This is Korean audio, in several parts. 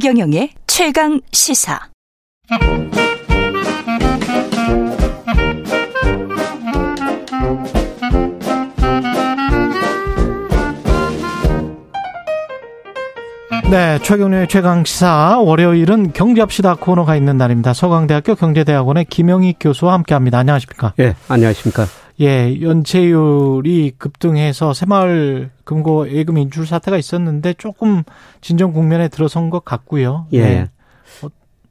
최경영의 최강 시사. 네, 최경련의 최강 시사 월요일은 경제합시다 코너가 있는 날입니다. 서강대학교 경제대학원의 김영희 교수와 함께합니다. 안녕하십니까? 예, 네, 안녕하십니까? 예, 연체율이 급등해서 새마을 금고 예금 인출 사태가 있었는데 조금 진정 국면에 들어선 것 같고요. 예. 네.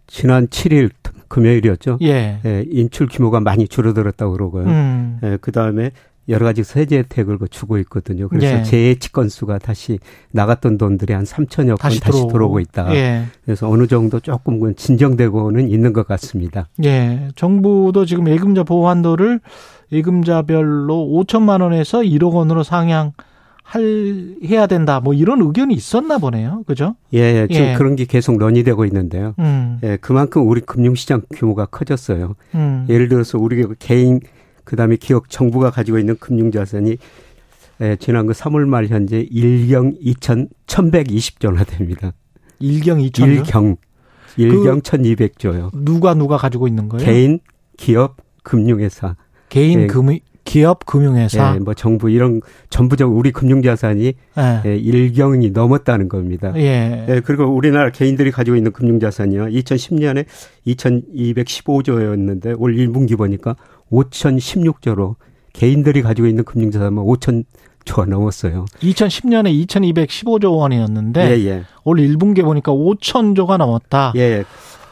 지난 7일 금요일이었죠. 예. 예. 인출 규모가 많이 줄어들었다고 그러고요. 음. 예, 그 다음에 여러 가지 세제 혜택을 주고 있거든요. 그래서 예. 재해치 건수가 다시 나갔던 돈들이 한 3천여 건 다시, 다시 들어오고 있다. 예. 그래서 어느 정도 조금 진정되고는 있는 것 같습니다. 예. 정부도 지금 예금자 보호 한도를 예금자별로 5천만 원에서 1억 원으로 상향 할 해야 된다. 뭐 이런 의견이 있었나 보네요. 그죠? 예, 예. 지금 예. 그런 게 계속 논의되고 있는데요. 음. 예, 그만큼 우리 금융시장 규모가 커졌어요. 음. 예를 들어서 우리 개인 그다음에 기업 정부가 가지고 있는 금융자산이 예, 지난 그 3월 말 현재 1경 2천 1120조나 됩니다. 1경 2천 1경 1경 그 1200조요. 누가 누가 가지고 있는 거예요? 개인, 기업, 금융회사. 개인 예. 금융 기업 금융회사 예, 뭐 정부 이런 전부적 우리 금융자산이 예. 예, 1경이 넘었다는 겁니다. 예. 예. 그리고 우리나라 개인들이 가지고 있는 금융자산이요. 2010년에 2215조였는데 올 1분기 보니까 5016조로 개인들이 가지고 있는 금융자산은 5천 조가 넘었어요. 2010년에 2215조 원이었는데 예, 예. 올 1분기 보니까 5천조가 넘었다. 예.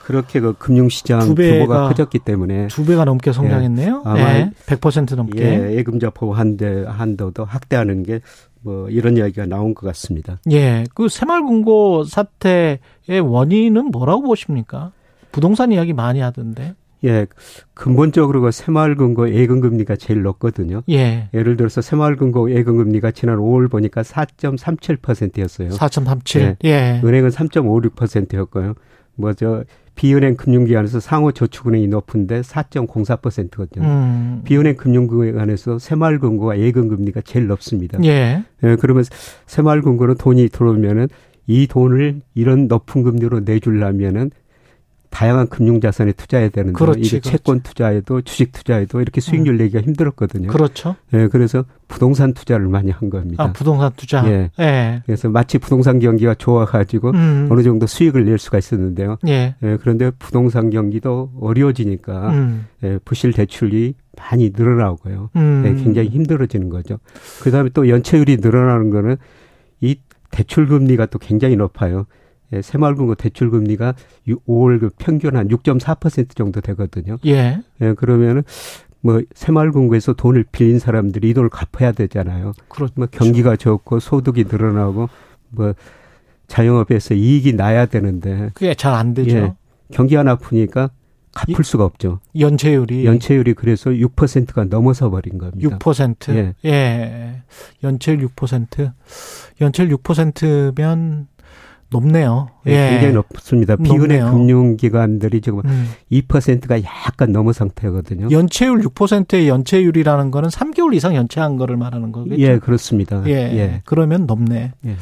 그렇게 그 금융시장 배가, 규모가 커졌기 때문에 두 배가 넘게 성장했네요. 예. 아마 네. 100% 넘게. 예, 예금자 보호 한대 한도도 확대하는 게 뭐 이런 이야기가 나온 것 같습니다. 예, 그 새마을금고 사태의 원인은 뭐라고 보십니까? 부동산 이야기 많이 하던데. 예, 근본적으로 그 새마을금고 예금금리가 제일 높거든요. 예. 예를 들어서 새마을금고 예금금리가 지난 5월 보니까 4.37%였어요. 4.37. 예. 예. 은행은 3.56%였고요. 뭐 저 비은행 금융기관에서 상호 저축은행이 높은데 4.04%거든요. 음. 비은행 금융기관에서 새마을금고와 예금금리가 제일 높습니다. 예. 예 그러면 새마을금고는 돈이 들어오면은 이 돈을 이런 높은 금리로 내주려면은 다양한 금융 자산에 투자해야 되는데 그렇지, 이게 그렇지. 채권 투자에도 주식 투자에도 이렇게 수익률 음. 내기가 힘들었거든요. 그렇죠. 예, 그래서 부동산 투자를 많이 한 겁니다. 아, 부동산 투자. 예. 예. 그래서 마치 부동산 경기가 좋아 가지고 음. 어느 정도 수익을 낼 수가 있었는데요. 예. 예 그런데 부동산 경기도 어려워지니까 음. 예, 부실 대출이 많이 늘어나고요. 음. 예, 굉장히 힘들어지는 거죠. 그다음에 또 연체율이 늘어나는 거는 이 대출 금리가 또 굉장히 높아요. 예, 새마을금고 대출 금리가 5월 그 평균 한 6.4% 정도 되거든요. 예. 예, 그러면은 뭐 새마을금고에서 돈을 빌린 사람들이 이 돈을 갚아야 되잖아요. 그렇죠. 뭐 경기가 좋고 소득이 늘어나고 뭐 자영업에서 이익이 나야 되는데 그게 잘 안 되죠. 예, 경기가 나쁘니까 갚을 수가 없죠. 연체율이 연체율이 그래서 6%가 넘어서 버린 겁니다. 6%. 예. 예. 연체율 6%. 연체율 6%면 높네요. 예, 예. 굉장히 높습니다. 비은행 금융기관들이 지금 음. 2%가 약간 넘어 상태거든요. 연체율 6%의 연체율이라는 거는 3개월 이상 연체한 거를 말하는 거겠죠? 예, 그렇습니다. 예. 예. 그러면 높네. 예.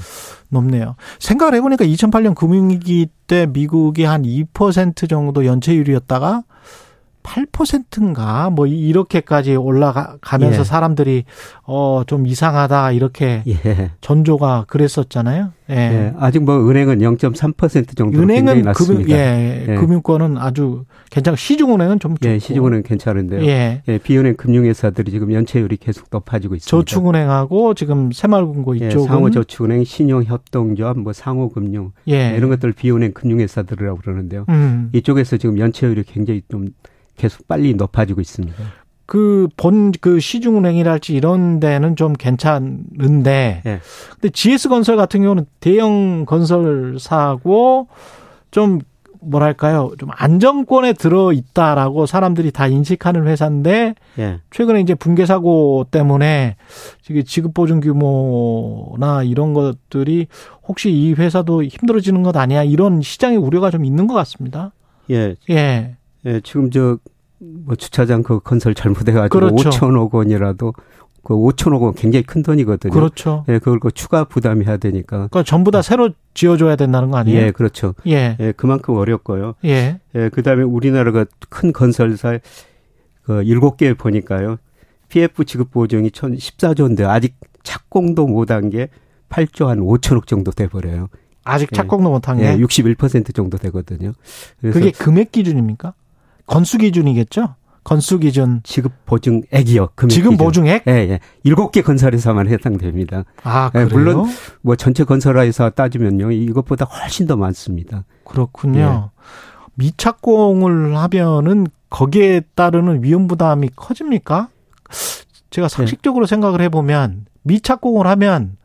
높네요. 생각을 해보니까 2008년 금융위기 때 미국이 한 2% 정도 연체율이었다가 8%인가 뭐 이렇게까지 올라가면서 예. 사람들이 어 좀 이상하다 이렇게 예. 전조가 그랬었잖아요. 예. 예. 아직 뭐 은행은 0.3% 정도 은행은 금융 예, 예. 금융권은 아주 괜찮고 시중은행은 좀 예, 시중은행 괜찮은데요. 예. 예. 비은행 금융회사들이 지금 연체율이 계속 높아지고 있습니다. 저축은행하고 지금 새마을금고 예, 이쪽은 상호저축은행, 신용협동조합, 뭐 상호금융 예. 이런 것들 비은행 금융회사들이라고 그러는데요. 음. 이쪽에서 지금 연체율이 굉장히 좀 계속 빨리 높아지고 있습니다. 그 본 그 시중은행이랄지 이런 데는 좀 괜찮은데 네. 근데 GS건설 같은 경우는 대형 건설사고 좀 뭐랄까요 좀 안정권에 들어 있다라고 사람들이 다 인식하는 회사인데 네. 최근에 이제 붕괴 사고 때문에 지급 보증 규모나 이런 것들이 혹시 이 회사도 힘들어지는 것 아니야 이런 시장의 우려가 좀 있는 것 같습니다. 예. 예. 예, 지금 저, 뭐 주차장 그 건설 잘못해가지고 그렇죠. 5천억 원이라도 그 5천억 원 굉장히 큰 돈이거든요. 그렇죠. 예, 그걸 그 추가 부담해야 되니까. 그러니까 전부 다 새로 지어줘야 된다는 거 아니에요? 예, 그렇죠. 예, 예 그만큼 어렵고요. 예. 예, 그다음에 우리나라가 큰 건설사 그 7개 보니까요. PF 지급 보증이 1,014조인데 아직 착공도 못한 게 8조 한 5천억 정도 돼 버려요. 아직 예. 착공도 못한 게 예, 61% 정도 되거든요. 그게 금액 기준입니까? 건수 기준이겠죠? 건수 기준 지급 보증액이요. 금액 지금 기준. 보증액? 예, 예. 7개 건설회사만 해당됩니다. 아, 그래요? 예, 물론 뭐 전체 건설회사 따지면요. 이것보다 훨씬 더 많습니다. 그렇군요. 예. 미착공을 하면은 거기에 따르는 위험 부담이 커집니까? 제가 상식적으로 예. 생각을 해 보면 미착공을 하면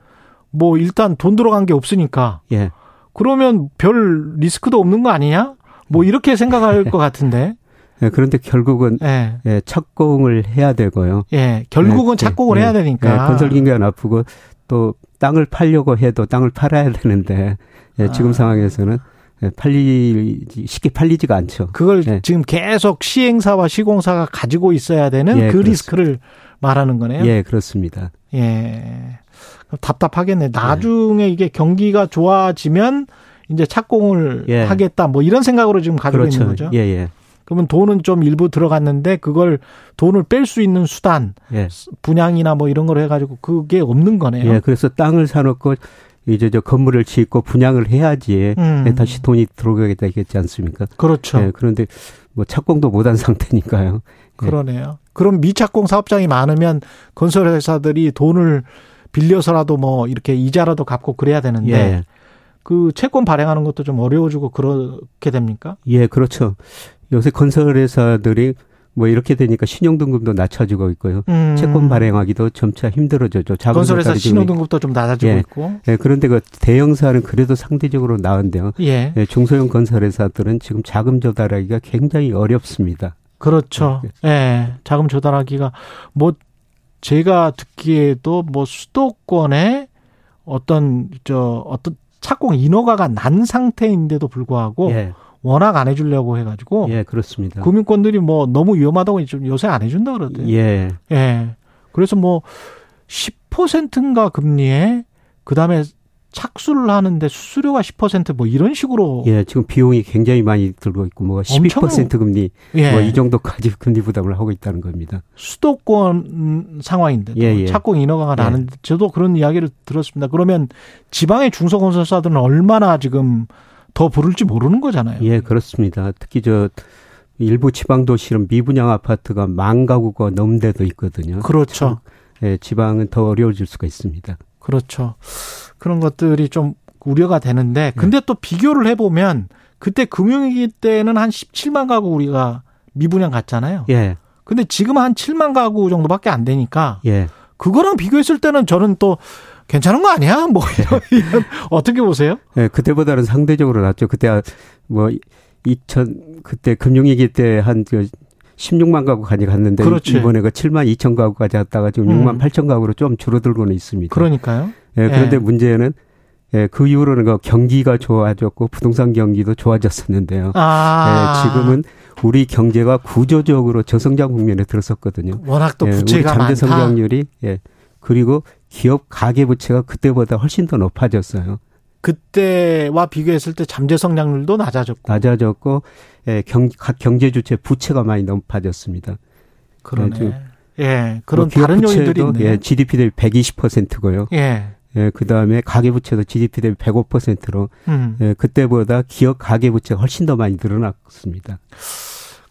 뭐 일단 돈 들어간 게 없으니까. 예. 그러면 별 리스크도 없는 거 아니냐? 뭐 이렇게 생각할 것 같은데. 예, 그런데 결국은 예. 예, 착공을 해야 되고요. 예, 결국은 예, 착공을 해야 되니까. 예, 건설 기간 나쁘고 또 땅을 팔려고 해도 땅을 팔아야 되는데 예, 지금 아. 상황에서는 예, 팔리지 쉽게 팔리지가 않죠. 그걸 예. 지금 계속 시행사와 시공사가 가지고 있어야 되는 예, 그 그렇습니다. 리스크를 말하는 거네요. 예, 그렇습니다. 예. 답답하겠네. 나중에 이게 경기가 좋아지면 이제 착공을 예. 하겠다. 뭐 이런 생각으로 지금 가지고 그렇죠. 있는 거죠. 예, 예. 그러면 돈은 좀 일부 들어갔는데 그걸 돈을 뺄 수 있는 수단, 예. 분양이나 뭐 이런 걸 해가지고 그게 없는 거네요. 예, 그래서 땅을 사놓고 이제 저 건물을 짓고 분양을 해야지 음. 다시 돈이 들어가게 되겠지 않습니까? 그렇죠. 예, 그런데 뭐 착공도 못한 상태니까요. 예. 그러네요. 그럼 미착공 사업장이 많으면 건설 회사들이 돈을 빌려서라도 뭐 이렇게 이자라도 갚고 그래야 되는데 예. 그 채권 발행하는 것도 좀 어려워지고 그렇게 됩니까? 예, 그렇죠. 요새 건설회사들이 뭐 이렇게 되니까 신용등급도 낮춰지고 있고요. 음. 채권 발행하기도 점차 힘들어져죠. 건설회사 신용등급도 좀 낮아지고 예. 있고. 예. 그런데 그 대형사는 그래도 상대적으로 나은데요. 예. 예. 중소형 건설회사들은 지금 자금 조달하기가 굉장히 어렵습니다. 그렇죠. 예. 예. 자금 조달하기가 뭐 제가 듣기에도 뭐 수도권에 어떤 저 어떤 착공 인허가가 난 상태인데도 불구하고 예. 워낙 안 해주려고 해가지고 예 그렇습니다. 국민권들이 뭐 너무 위험하다고 좀 요새 안 해준다 그러대요. 예. 예. 그래서 뭐 10%인가 금리에 그 다음에 착수를 하는데 수수료가 10%뭐 이런 식으로 예 지금 비용이 굉장히 많이 들고 있고 뭐 12% 금리 예. 뭐이 정도까지 금리 부담을 하고 있다는 겁니다. 수도권 상황인데 예, 예. 착공 인허가가 예. 나는데 저도 그런 이야기를 들었습니다. 그러면 지방의 중소건설사들은 얼마나 지금 더 부를지 모르는 거잖아요. 예 그렇습니다. 특히 저 일부 지방 도시는 미분양 아파트가 만 가구가 넘는 데도 있거든요. 그렇죠. 예, 지방은 더 어려워질 수가 있습니다. 그렇죠. 그런 것들이 좀 우려가 되는데 네. 근데 네. 또 비교를 해 보면 그때 금융위기 때는 한 17만 가구 우리가 미분양 갔잖아요. 예. 근데 지금 한 7만 가구 정도밖에 안 되니까 예. 그거랑 비교했을 때는 저는 또 괜찮은 거 아니야? 뭐 이런, 네. 이런 어떻게 보세요? 네, 그때보다는 상대적으로 낫죠. 그때 뭐 2000 그때 금융위기 때한그 16만 가구까지 갔는데 그렇지. 이번에 그 7만 2천 가구까지 갔다가 지금 음. 6만 8천 가구로 좀 줄어들고는 있습니다. 그러니까요. 예, 그런데 예. 문제는 예, 그 이후로는 그 경기가 좋아졌고 부동산 경기도 좋아졌었는데요. 아. 예, 지금은 우리 경제가 구조적으로 저성장 국면에 들었었거든요. 워낙 또 부채가 예, 잠재 성장률이 예. 그리고 기업 가계 부채가 그때보다 훨씬 더 높아졌어요. 그때와 비교했을 때 잠재 성장률도 낮아졌고 낮아졌고 예, 경, 각 경제 주체 부채가 많이 높아졌습니다. 그러네. 예, 예 그런 뭐 다른 요인들이 있네요. 예, GDP 대비 120%고요. 예. 예, 그 다음에 가계부채도 GDP 대비 105%로, 음. 예, 그때보다 기업 가계부채가 훨씬 더 많이 늘어났습니다.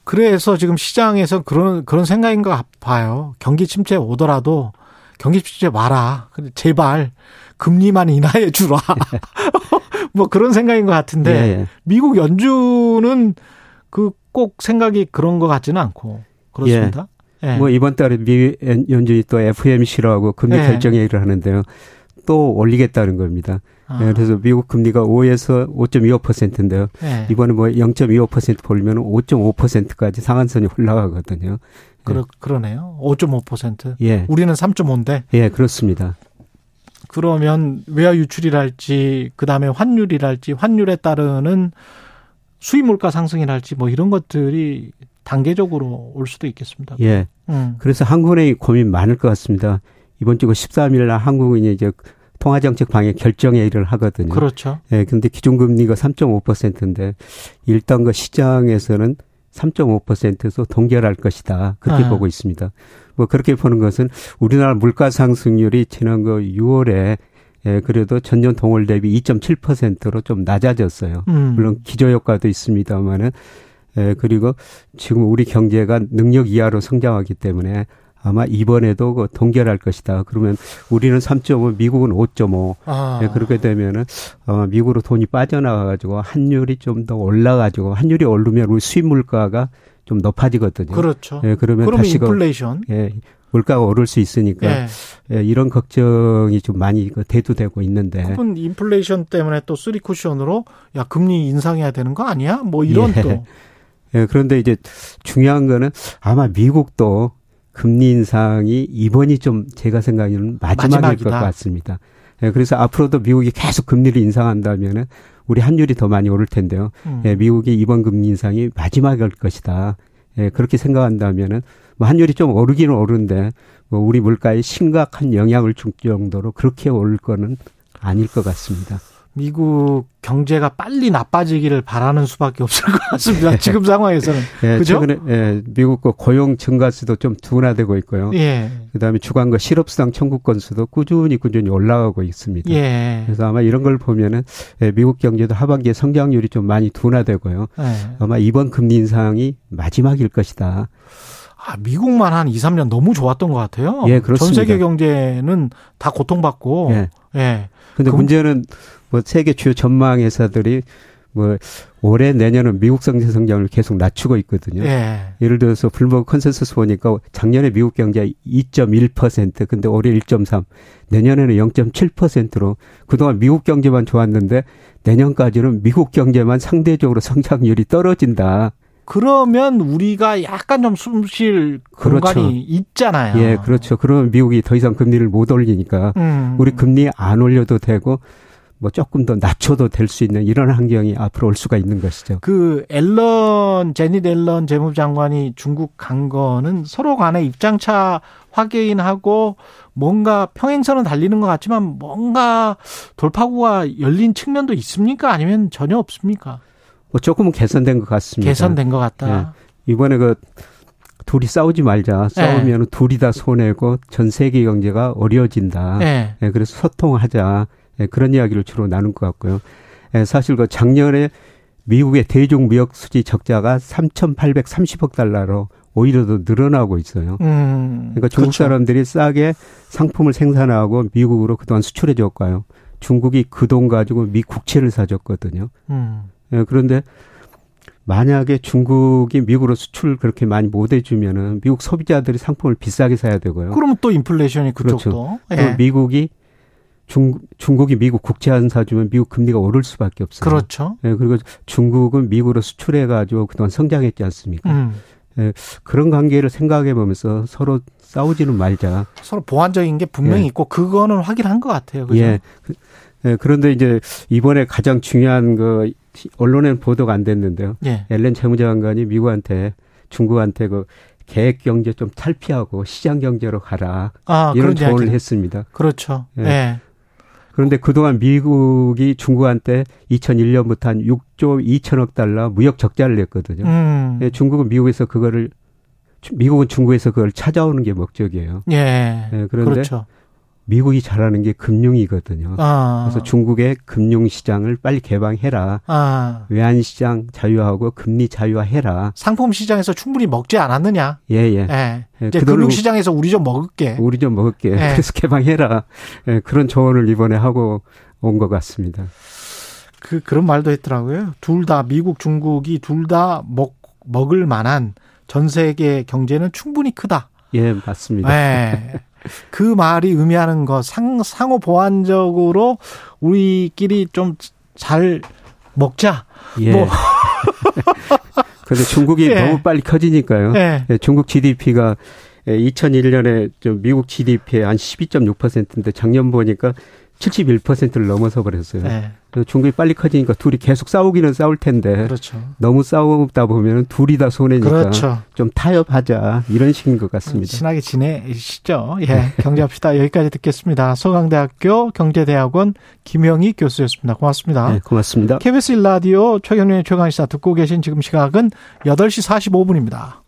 그래서 지금 시장에서 그런, 그런 생각인 것 봐요. 경기 침체 오더라도 경기 침체 와라. 제발 금리만 인하해 주라. 뭐 그런 생각인 것 같은데 예, 예. 미국 연준은 그 꼭 생각이 그런 것 같지는 않고 그렇습니다. 예. 뭐 이번 달에 미 연준이 또 FOMC라고 금리 예. 결정 회의를 하는데요. 또 올리겠다는 겁니다. 아. 예, 그래서 미국 금리가 5에서 5.25%인데요. 예. 이번에 뭐 0.25% 벌면 5.5%까지 상한선이 올라가거든요. 그러, 그러네요. 5.5%. 예. 우리는 3.5인데. 예, 그렇습니다. 그러면 외화 유출이랄지 그다음에 환율이랄지 환율에 따르는 수입 물가 상승이랄지 뭐 이런 것들이 단계적으로 올 수도 있겠습니다. 예. 음. 그래서 한국은행이 고민 많을 것 같습니다. 이번 주 13일 날 한국은이 이제 통화정책 방향 결정회의를 하거든요. 그렇죠. 예, 근데 기준금리가 3.5%인데 일단 그 시장에서는 3.5%에서 동결할 것이다. 그렇게 네. 보고 있습니다. 뭐 그렇게 보는 것은 우리나라 물가 상승률이 지난 그 6월에 예, 그래도 전년 동월 대비 2.7%로 좀 낮아졌어요. 음. 물론 기저 효과도 있습니다만은 예, 그리고 지금 우리 경제가 능력 이하로 성장하기 때문에 아마 이번에도 그 동결할 것이다. 그러면 우리는 3.5, 미국은 5.5. 아. 네, 그렇게 되면은 어 미국으로 돈이 빠져나가 가지고 환율이 좀 더 올라 가지고 환율이 오르면 우리 수입 물가가 좀 높아지거든요. 그렇죠. 예, 그러면 그러면 다시 인플레이션. 그, 예. 물가가 오를 수 있으니까 예. 예, 이런 걱정이 좀 많이 그 대두되고 있는데. 그분 인플레이션 때문에 또 쓰리 쿠션으로 야 금리 인상해야 되는 거 아니야? 뭐 이런 예. 또. 예, 그런데 이제 중요한 거는 아마 미국도 금리 인상이 이번이 좀 제가 생각에는 마지막일 마지막이다. 것 같습니다. 예, 그래서 앞으로도 미국이 계속 금리를 인상한다면은 우리 환율이 더 많이 오를 텐데요. 음. 예, 미국이 이번 금리 인상이 마지막일 것이다. 예, 그렇게 생각한다면은 뭐 환율이 좀 오르기는 오르는데 뭐 우리 물가에 심각한 영향을 줄 정도로 그렇게 오를 거는 아닐 것 같습니다. 미국 경제가 빨리 나빠지기를 바라는 수밖에 없을 것 같습니다. 지금 상황에서는. 예, 그죠? 최근에 예, 미국 거 고용 증가수도 좀 둔화되고 있고요. 예. 그다음에 주간과 실업수당 청구 건수도 꾸준히 꾸준히 올라가고 있습니다. 예. 그래서 아마 이런 걸 보면은 예, 미국 경제도 하반기에 성장률이 좀 많이 둔화되고요. 예. 아마 이번 금리 인상이 마지막일 것이다. 아, 미국만 한 2, 3년 너무 좋았던 것 같아요. 예, 그렇습니다. 전 세계 경제는 다 고통받고. 예. 예. 근데 그, 문제는 뭐 세계 주요 전망 회사들이 뭐 올해 내년은 미국 경제 성장을 계속 낮추고 있거든요. 예. 예를 들어서 블룸버그 컨센서스 보니까 작년에 미국 경제 2.1% 근데 올해 1.3 내년에는 0.7%로 그동안 미국 경제만 좋았는데 내년까지는 미국 경제만 상대적으로 성장률이 떨어진다. 그러면 우리가 약간 좀 숨쉴 그렇죠. 공간이 있잖아요. 예, 그렇죠. 그러면 미국이 더 이상 금리를 못 올리니까 음. 우리 금리 안 올려도 되고 뭐 조금 더 낮춰도 될 수 있는 이런 환경이 앞으로 올 수가 있는 것이죠. 그 앨런 제니 앨런 재무장관이 중국 간 거는 서로 간의 입장차 확인하고 뭔가 평행선은 달리는 것 같지만 뭔가 돌파구가 열린 측면도 있습니까? 아니면 전혀 없습니까? 뭐 조금은 개선된 것 같습니다. 개선된 것 같다. 예. 이번에 그 둘이 싸우지 말자. 싸우면 네. 둘이 다 손해고 전 세계 경제가 어려워진다. 네. 예, 그래서 소통하자. 예, 그런 이야기를 주로 나눈 것 같고요. 예, 사실 그 작년에 미국의 대중 무역 수지 적자가 3,830억 달러로 오히려 더 늘어나고 있어요. 음, 그러니까 중국 그렇죠. 사람들이 싸게 상품을 생산하고 미국으로 그동안 수출해 줬고요. 중국이 그 돈 가지고 미 국채를 사줬거든요. 음. 예, 그런데 만약에 중국이 미국으로 수출 그렇게 많이 못 해주면은 미국 소비자들이 상품을 비싸게 사야 되고요. 그러면 또 인플레이션이 그쪽도. 그렇죠. 예. 미국이 중, 중국이 미국 국채 안 사주면 미국 금리가 오를 수밖에 없어요. 그렇죠. 예, 그리고 중국은 미국으로 수출해 가지고 그동안 성장했지 않습니까? 음. 예, 그런 관계를 생각해 보면서 서로 싸우지는 말자. 서로 보완적인 게 분명히 예. 있고 그거는 확인한 것 같아요. 그죠? 예. 그, 예. 그런데 이제 이번에 가장 중요한 그 언론에는 보도가 안 됐는데요. 예. 앨런 재무장관이 미국한테 중국한테 그 계획 경제 좀 탈피하고 시장 경제로 가라. 아, 이런 조언을 이야기. 했습니다. 그렇죠. 예. 예. 그런데 그동안 미국이 중국한테 2001년부터 한 6조 2천억 달러 무역 적자를 냈거든요. 음. 예, 중국은 미국에서 그거를 미국은 중국에서 그걸 찾아오는 게 목적이에요. 예. 예 그런데 그렇죠. 미국이 잘하는 게 금융이거든요. 아. 그래서 중국의 금융 시장을 빨리 개방해라. 아. 외환 시장 자유화하고 금리 자유화해라. 상품 시장에서 충분히 먹지 않았느냐? 예, 예. 예. 예 이제 금융 시장에서 우리 좀 먹을게. 우리 좀 먹을게. 예. 그래서 개방해라. 예, 그런 조언을 이번에 하고 온 것 같습니다. 그, 그런 말도 했더라고요. 둘 다, 미국, 중국이 둘 다 먹, 먹을 만한 전 세계 경제는 충분히 크다. 예, 맞습니다. 예. 그 말이 의미하는 거 상, 상호 보완적으로 우리끼리 좀 잘 먹자. 예. 뭐. 그런데 중국이 예. 너무 빨리 커지니까요. 예. 예 중국 GDP가 2001년에 좀 미국 GDP의 한 12.6%인데 작년 보니까 71%를 넘어서 버렸어요. 네. 중국이 빨리 커지니까 둘이 계속 싸우기는 싸울 텐데 그렇죠. 너무 싸우다 보면 둘이 다 손해니까 그렇죠. 좀 타협하자 이런 식인 것 같습니다. 친하게 지내시죠. 예, 경제합시다. 여기까지 듣겠습니다. 서강대학교 경제대학원 김영희 교수였습니다. 고맙습니다. 네, 고맙습니다. KBS 1라디오 최경련의 최강시사 듣고 계신 지금 시각은 8시 45분입니다.